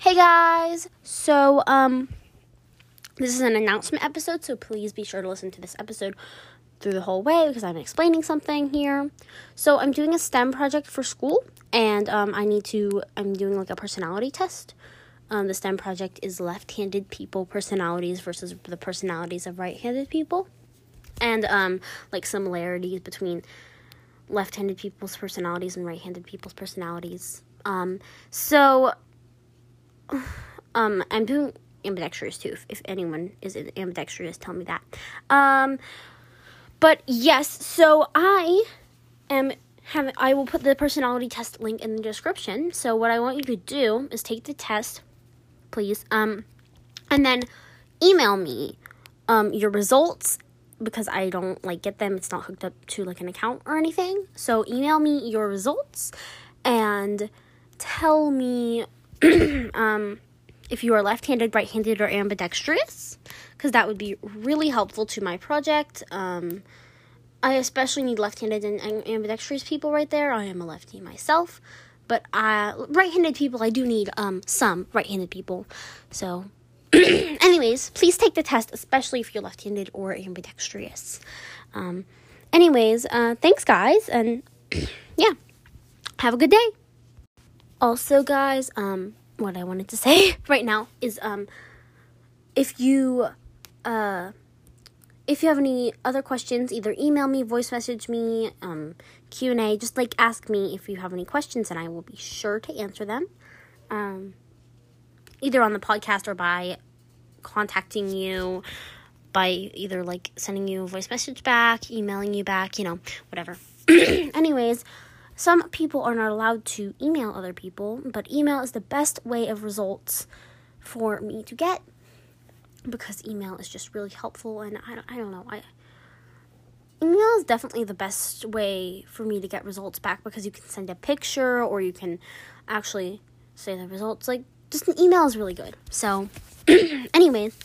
Hey guys. So um this is an announcement episode, so please be sure to listen to this episode through the whole way because I'm explaining something here. So I'm doing a STEM project for school and um I need to I'm doing like a personality test. Um, the STEM project is left-handed people personalities versus the personalities of right-handed people, and um, like similarities between left-handed people's personalities and right-handed people's personalities. Um, so um, I'm doing ambidextrous too. If, if anyone is ambidextrous, tell me that. Um, but yes, so I am having. I will put the personality test link in the description. So what I want you to do is take the test, please, um, and then email me um, your results because I don't like get them. It's not hooked up to like an account or anything. So email me your results and tell me um, if you are left handed, right handed, or ambidextrous, because that would be really helpful to my project. Um, I especially need left handed and ambidextrous people right there. I am a lefty myself, but uh, right handed people, I do need um, some right handed people. So, anyways, please take the test, especially if you're left handed or ambidextrous. Um, anyways, uh, thanks, guys, and yeah, have a good day. Also, guys, um, what I wanted to say right now is um, if you uh, if you have any other questions, either email me, voice message me, um, Q and A. Just like ask me if you have any questions, and I will be sure to answer them. Um, either on the podcast or by contacting you by either like sending you a voice message back, emailing you back, you know, whatever. Anyways, some people are not allowed to email other people, but email is the best way of results for me to get because email is just really helpful and I don't, I don't know. I email is definitely the best way for me to get results back because you can send a picture or you can actually say the results like just an email is really good. So anyways,